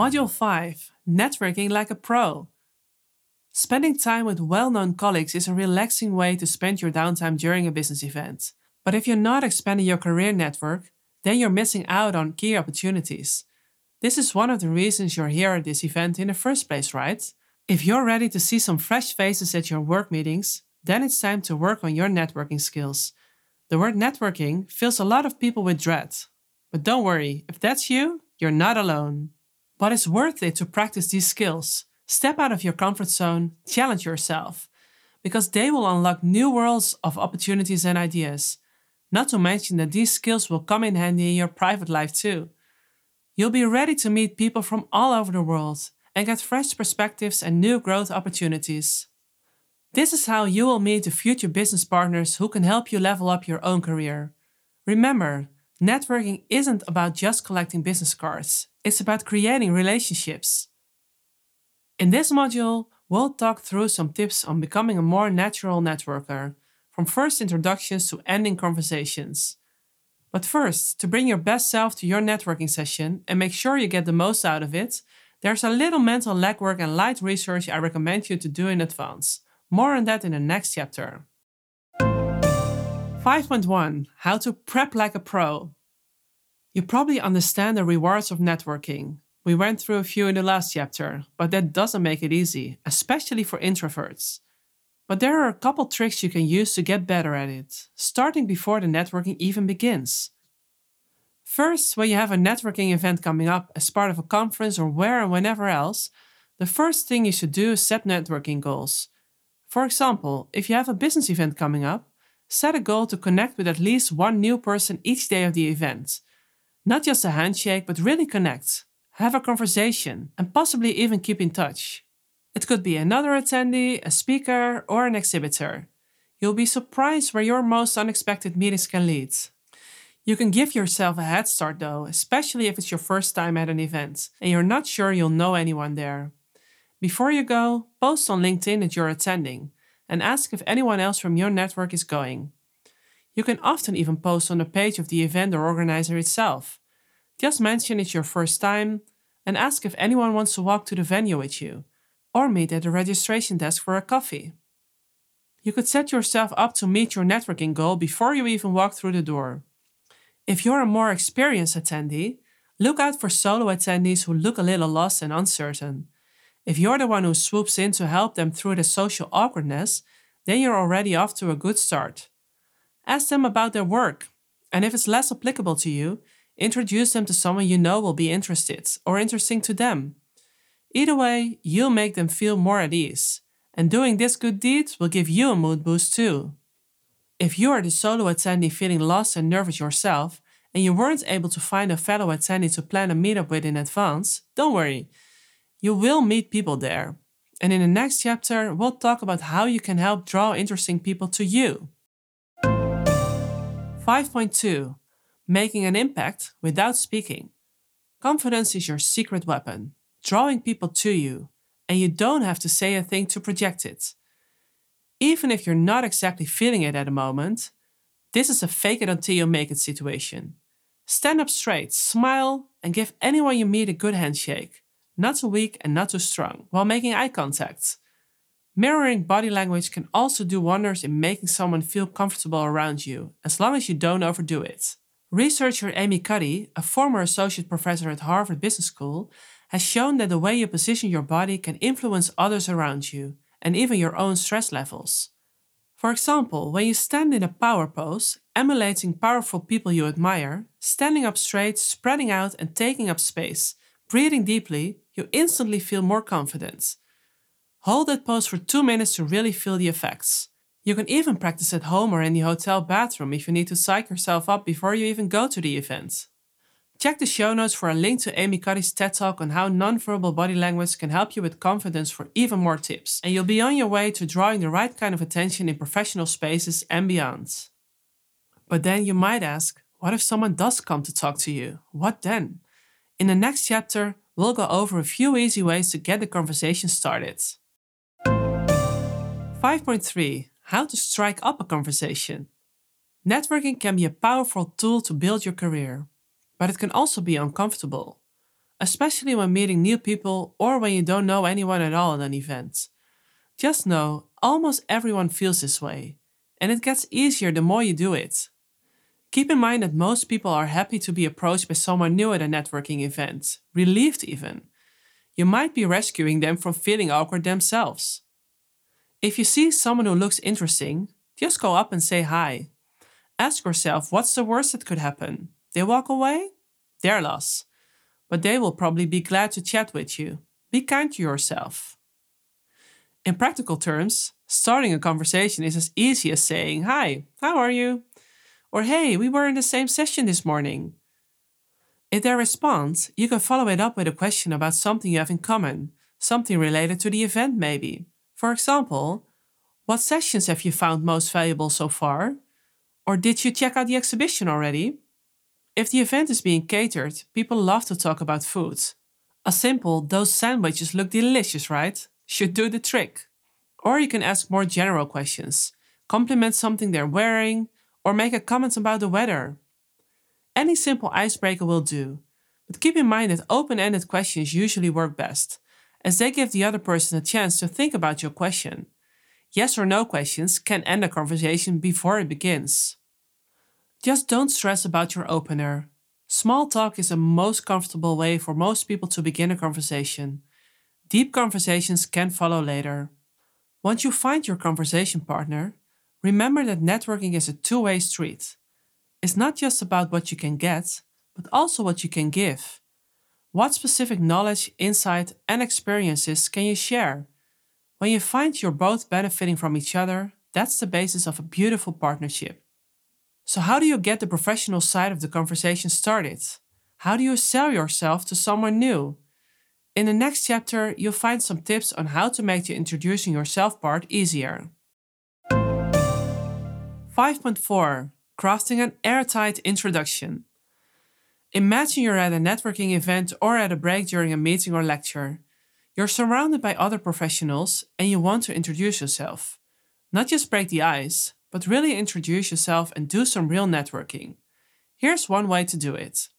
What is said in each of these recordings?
Module 5 Networking like a Pro. Spending time with well known colleagues is a relaxing way to spend your downtime during a business event. But if you're not expanding your career network, then you're missing out on key opportunities. This is one of the reasons you're here at this event in the first place, right? If you're ready to see some fresh faces at your work meetings, then it's time to work on your networking skills. The word networking fills a lot of people with dread. But don't worry, if that's you, you're not alone. But it's worth it to practice these skills. Step out of your comfort zone, challenge yourself, because they will unlock new worlds of opportunities and ideas. Not to mention that these skills will come in handy in your private life too. You'll be ready to meet people from all over the world and get fresh perspectives and new growth opportunities. This is how you will meet the future business partners who can help you level up your own career. Remember, networking isn't about just collecting business cards, it's about creating relationships. In this module, we'll talk through some tips on becoming a more natural networker from first introductions to ending conversations. But first, to bring your best self to your networking session and make sure you get the most out of it, there's a little mental legwork and light research I recommend you to do in advance. More on that in the next chapter. 5.1 How to Prep Like a Pro. You probably understand the rewards of networking. We went through a few in the last chapter, but that doesn't make it easy, especially for introverts. But there are a couple tricks you can use to get better at it, starting before the networking even begins. First, when you have a networking event coming up as part of a conference or where and whenever else, the first thing you should do is set networking goals. For example, if you have a business event coming up, set a goal to connect with at least one new person each day of the event. Not just a handshake, but really connect, have a conversation, and possibly even keep in touch. It could be another attendee, a speaker, or an exhibitor. You'll be surprised where your most unexpected meetings can lead. You can give yourself a head start though, especially if it's your first time at an event and you're not sure you'll know anyone there. Before you go, post on LinkedIn that you're attending and ask if anyone else from your network is going. You can often even post on the page of the event or organizer itself. Just mention it's your first time and ask if anyone wants to walk to the venue with you or meet at the registration desk for a coffee. You could set yourself up to meet your networking goal before you even walk through the door. If you're a more experienced attendee, look out for solo attendees who look a little lost and uncertain. If you're the one who swoops in to help them through the social awkwardness, then you're already off to a good start. Ask them about their work, and if it's less applicable to you, introduce them to someone you know will be interested or interesting to them. Either way, you'll make them feel more at ease, and doing this good deed will give you a mood boost too. If you are the solo attendee feeling lost and nervous yourself, and you weren't able to find a fellow attendee to plan a meetup with in advance, don't worry. You will meet people there. And in the next chapter, we'll talk about how you can help draw interesting people to you. 5.2 Making an impact without speaking. Confidence is your secret weapon drawing people to you, and you don't have to say a thing to project it. Even if you're not exactly feeling it at the moment, this is a fake it until you make it situation. Stand up straight, smile, and give anyone you meet a good handshake, not too weak and not too strong, while making eye contact. Mirroring body language can also do wonders in making someone feel comfortable around you, as long as you don't overdo it. Researcher Amy Cuddy, a former associate professor at Harvard Business School, has shown that the way you position your body can influence others around you and even your own stress levels. For example, when you stand in a power pose, emulating powerful people you admire, standing up straight, spreading out, and taking up space, breathing deeply, you instantly feel more confident. Hold that pose for two minutes to really feel the effects. You can even practice at home or in the hotel bathroom if you need to psych yourself up before you even go to the event. Check the show notes for a link to Amy Cuddy's TED Talk on how nonverbal body language can help you with confidence for even more tips, and you'll be on your way to drawing the right kind of attention in professional spaces and beyond. But then you might ask, what if someone does come to talk to you? What then? In the next chapter, we'll go over a few easy ways to get the conversation started. 5.3 How to strike up a conversation. Networking can be a powerful tool to build your career but it can also be uncomfortable. especially when meeting new people or when you don't know anyone at all at an event. Just know almost everyone feels this way, and it gets easier the more you do it. Keep in mind that most people are happy to be approached by someone new at a networking event, relieved even. You might be rescuing them from feeling awkward themselves. If you see someone who looks interesting, just go up and say hi. Ask yourself what's the worst that could happen? They walk away? Their loss. But they will probably be glad to chat with you. Be kind to yourself. In practical terms, starting a conversation is as easy as saying, Hi, how are you? Or Hey, we were in the same session this morning. If they respond, you can follow it up with a question about something you have in common, something related to the event, maybe. For example, what sessions have you found most valuable so far? Or did you check out the exhibition already? If the event is being catered, people love to talk about food. A simple, those sandwiches look delicious, right? Should do the trick. Or you can ask more general questions, compliment something they're wearing, or make a comment about the weather. Any simple icebreaker will do, but keep in mind that open ended questions usually work best as they give the other person a chance to think about your question. Yes or no questions can end a conversation before it begins. Just don't stress about your opener. Small talk is the most comfortable way for most people to begin a conversation. Deep conversations can follow later. Once you find your conversation partner, remember that networking is a two way street. It's not just about what you can get, but also what you can give. What specific knowledge, insight, and experiences can you share? When you find you're both benefiting from each other, that's the basis of a beautiful partnership. So, how do you get the professional side of the conversation started? How do you sell yourself to someone new? In the next chapter, you'll find some tips on how to make the introducing yourself part easier. 5.4 Crafting an airtight introduction. Imagine you're at a networking event or at a break during a meeting or lecture. You're surrounded by other professionals and you want to introduce yourself. Not just break the ice, but really introduce yourself and do some real networking. Here's one way to do it.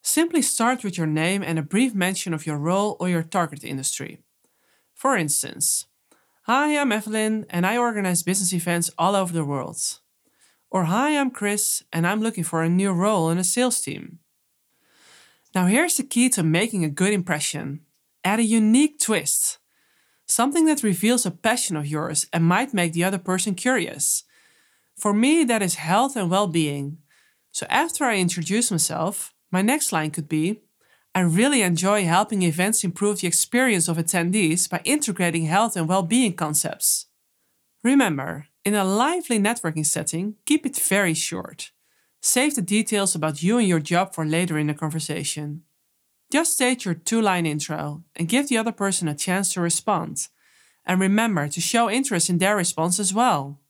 Simply start with your name and a brief mention of your role or your target industry. For instance, Hi, I'm Eveline and I organize business events all over the world. Or, hi, I'm Chris, and I'm looking for a new role in a sales team. Now, here's the key to making a good impression add a unique twist. Something that reveals a passion of yours and might make the other person curious. For me, that is health and well being. So, after I introduce myself, my next line could be I really enjoy helping events improve the experience of attendees by integrating health and well being concepts. Remember, in a lively networking setting, keep it very short. Save the details about you and your job for later in the conversation. Just state your two line intro and give the other person a chance to respond. And remember to show interest in their response as well.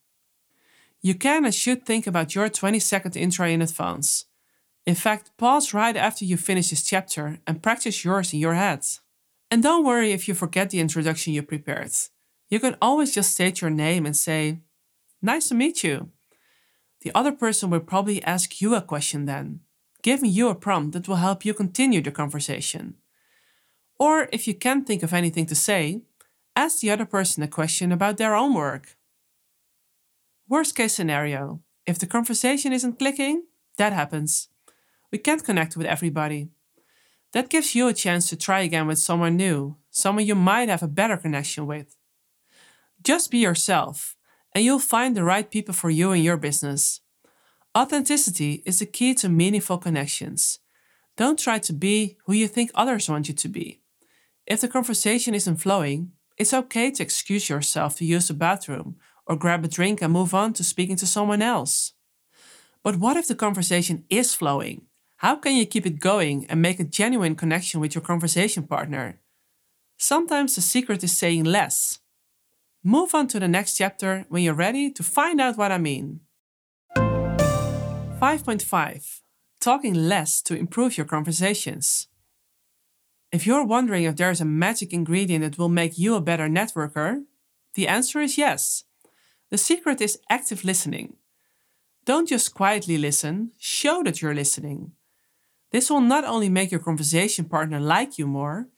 You can and should think about your 20 second intro in advance. In fact, pause right after you finish this chapter and practice yours in your head. And don't worry if you forget the introduction you prepared. You can always just state your name and say, Nice to meet you. The other person will probably ask you a question then, giving you a prompt that will help you continue the conversation. Or if you can't think of anything to say, ask the other person a question about their own work. Worst case scenario if the conversation isn't clicking, that happens. We can't connect with everybody. That gives you a chance to try again with someone new, someone you might have a better connection with. Just be yourself and you'll find the right people for you and your business. Authenticity is the key to meaningful connections. Don't try to be who you think others want you to be. If the conversation isn't flowing, it's okay to excuse yourself to use the bathroom or grab a drink and move on to speaking to someone else. But what if the conversation is flowing? How can you keep it going and make a genuine connection with your conversation partner? Sometimes the secret is saying less Move on to the next chapter when you're ready to find out what I mean. 5.5 Talking less to improve your conversations. If you're wondering if there's a magic ingredient that will make you a better networker, the answer is yes. The secret is active listening. Don't just quietly listen, show that you're listening. This will not only make your conversation partner like you more,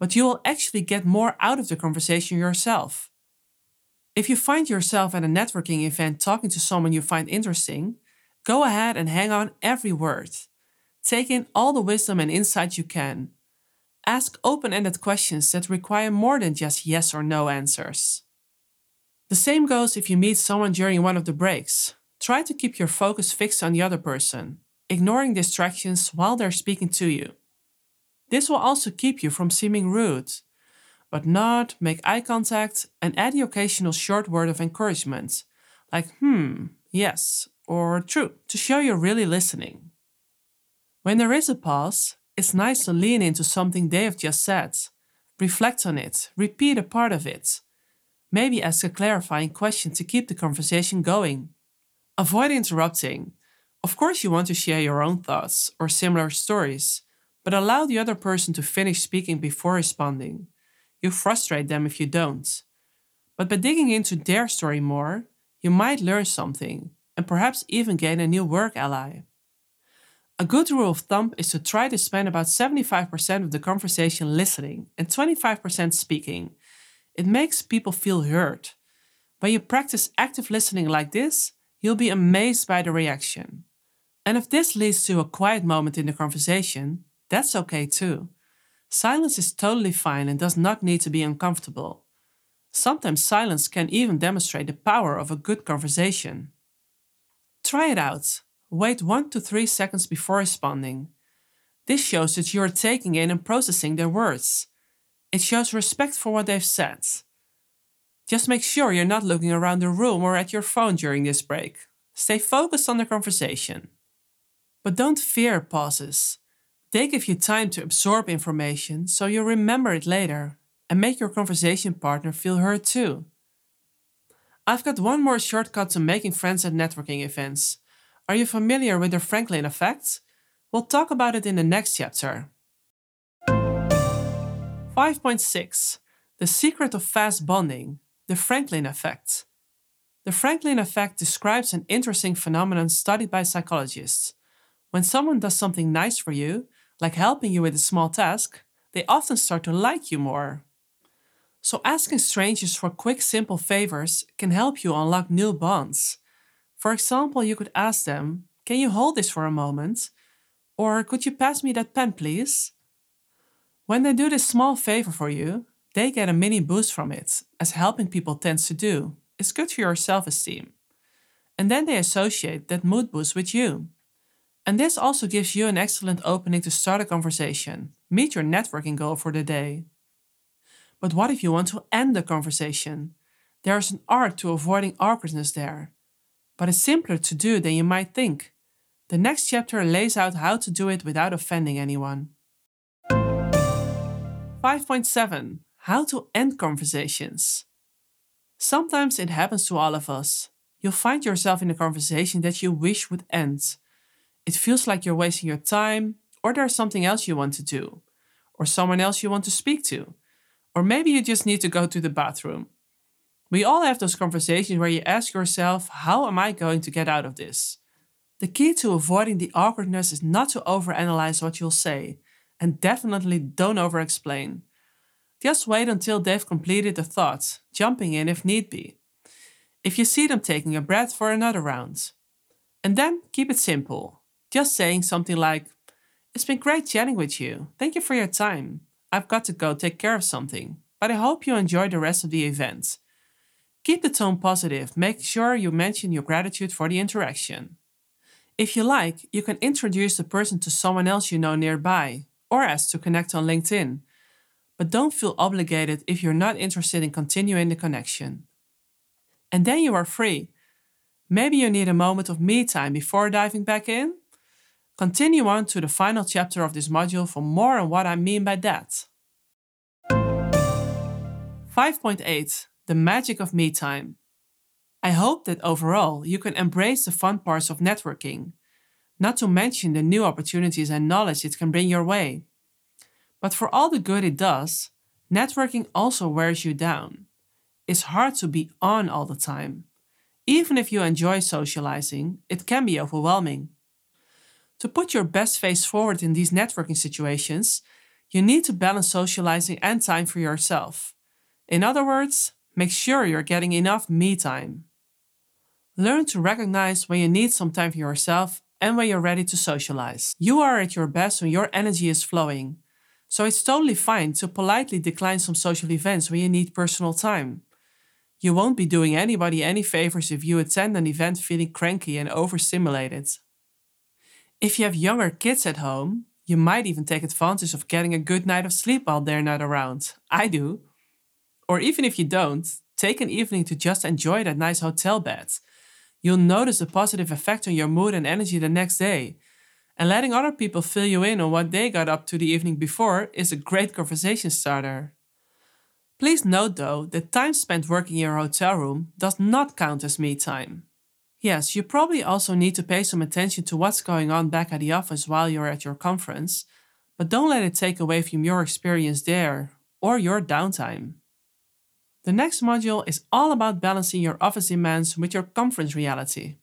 but you will actually get more out of the conversation yourself. If you find yourself at a networking event talking to someone you find interesting, go ahead and hang on every word. Take in all the wisdom and insight you can. Ask open ended questions that require more than just yes or no answers. The same goes if you meet someone during one of the breaks. Try to keep your focus fixed on the other person, ignoring distractions while they're speaking to you. This will also keep you from seeming rude, but nod, make eye contact, and add the occasional short word of encouragement, like hmm, yes, or true, to show you're really listening. When there is a pause, it's nice to lean into something they have just said. Reflect on it, repeat a part of it. Maybe ask a clarifying question to keep the conversation going. Avoid interrupting. Of course, you want to share your own thoughts or similar stories, but allow the other person to finish speaking before responding. You frustrate them if you don't. But by digging into their story more, you might learn something and perhaps even gain a new work ally. A good rule of thumb is to try to spend about 75% of the conversation listening and 25% speaking. It makes people feel heard. When you practice active listening like this, you'll be amazed by the reaction. And if this leads to a quiet moment in the conversation, that's okay too. Silence is totally fine and does not need to be uncomfortable. Sometimes silence can even demonstrate the power of a good conversation. Try it out. Wait 1 to 3 seconds before responding. This shows that you are taking in and processing their words. It shows respect for what they've said. Just make sure you're not looking around the room or at your phone during this break. Stay focused on the conversation. But don't fear pauses. They give you time to absorb information so you'll remember it later and make your conversation partner feel heard too. I've got one more shortcut to making friends at networking events. Are you familiar with the Franklin effect? We'll talk about it in the next chapter. 5.6 The Secret of Fast Bonding The Franklin Effect. The Franklin effect describes an interesting phenomenon studied by psychologists. When someone does something nice for you, like helping you with a small task, they often start to like you more. So, asking strangers for quick, simple favors can help you unlock new bonds. For example, you could ask them, Can you hold this for a moment? Or could you pass me that pen, please? When they do this small favor for you, they get a mini boost from it, as helping people tends to do. It's good for your self esteem. And then they associate that mood boost with you. And this also gives you an excellent opening to start a conversation, meet your networking goal for the day. But what if you want to end the conversation? There is an art to avoiding awkwardness there but it's simpler to do than you might think. The next chapter lays out how to do it without offending anyone. 5.7 How to End Conversations. Sometimes it happens to all of us. You'll find yourself in a conversation that you wish would end. It feels like you're wasting your time, or there's something else you want to do, or someone else you want to speak to, or maybe you just need to go to the bathroom. We all have those conversations where you ask yourself, how am I going to get out of this? The key to avoiding the awkwardness is not to overanalyze what you'll say, and definitely don't overexplain. Just wait until they've completed the thought, jumping in if need be. If you see them taking a breath for another round. And then keep it simple, just saying something like, It's been great chatting with you. Thank you for your time. I've got to go take care of something, but I hope you enjoy the rest of the event. Keep the tone positive. Make sure you mention your gratitude for the interaction. If you like, you can introduce the person to someone else you know nearby or ask to connect on LinkedIn. But don't feel obligated if you're not interested in continuing the connection. And then you are free. Maybe you need a moment of me time before diving back in? Continue on to the final chapter of this module for more on what I mean by that. 5.8 the magic of me time. I hope that overall you can embrace the fun parts of networking, not to mention the new opportunities and knowledge it can bring your way. But for all the good it does, networking also wears you down. It's hard to be on all the time. Even if you enjoy socializing, it can be overwhelming. To put your best face forward in these networking situations, you need to balance socializing and time for yourself. In other words, make sure you're getting enough me time. Learn to recognize when you need some time for yourself and when you're ready to socialize. You are at your best when your energy is flowing, so it's totally fine to politely decline some social events when you need personal time. You won't be doing anybody any favors if you attend an event feeling cranky and overstimulated. If you have younger kids at home, you might even take advantage of getting a good night of sleep while they're not around. I do. Or even if you don't, take an evening to just enjoy that nice hotel bed. You'll notice a positive effect on your mood and energy the next day. And letting other people fill you in on what they got up to the evening before is a great conversation starter. Please note though that time spent working in your hotel room does not count as me time. Yes, you probably also need to pay some attention to what's going on back at the office while you're at your conference, but don't let it take away from your experience there or your downtime. The next module is all about balancing your office demands with your conference reality.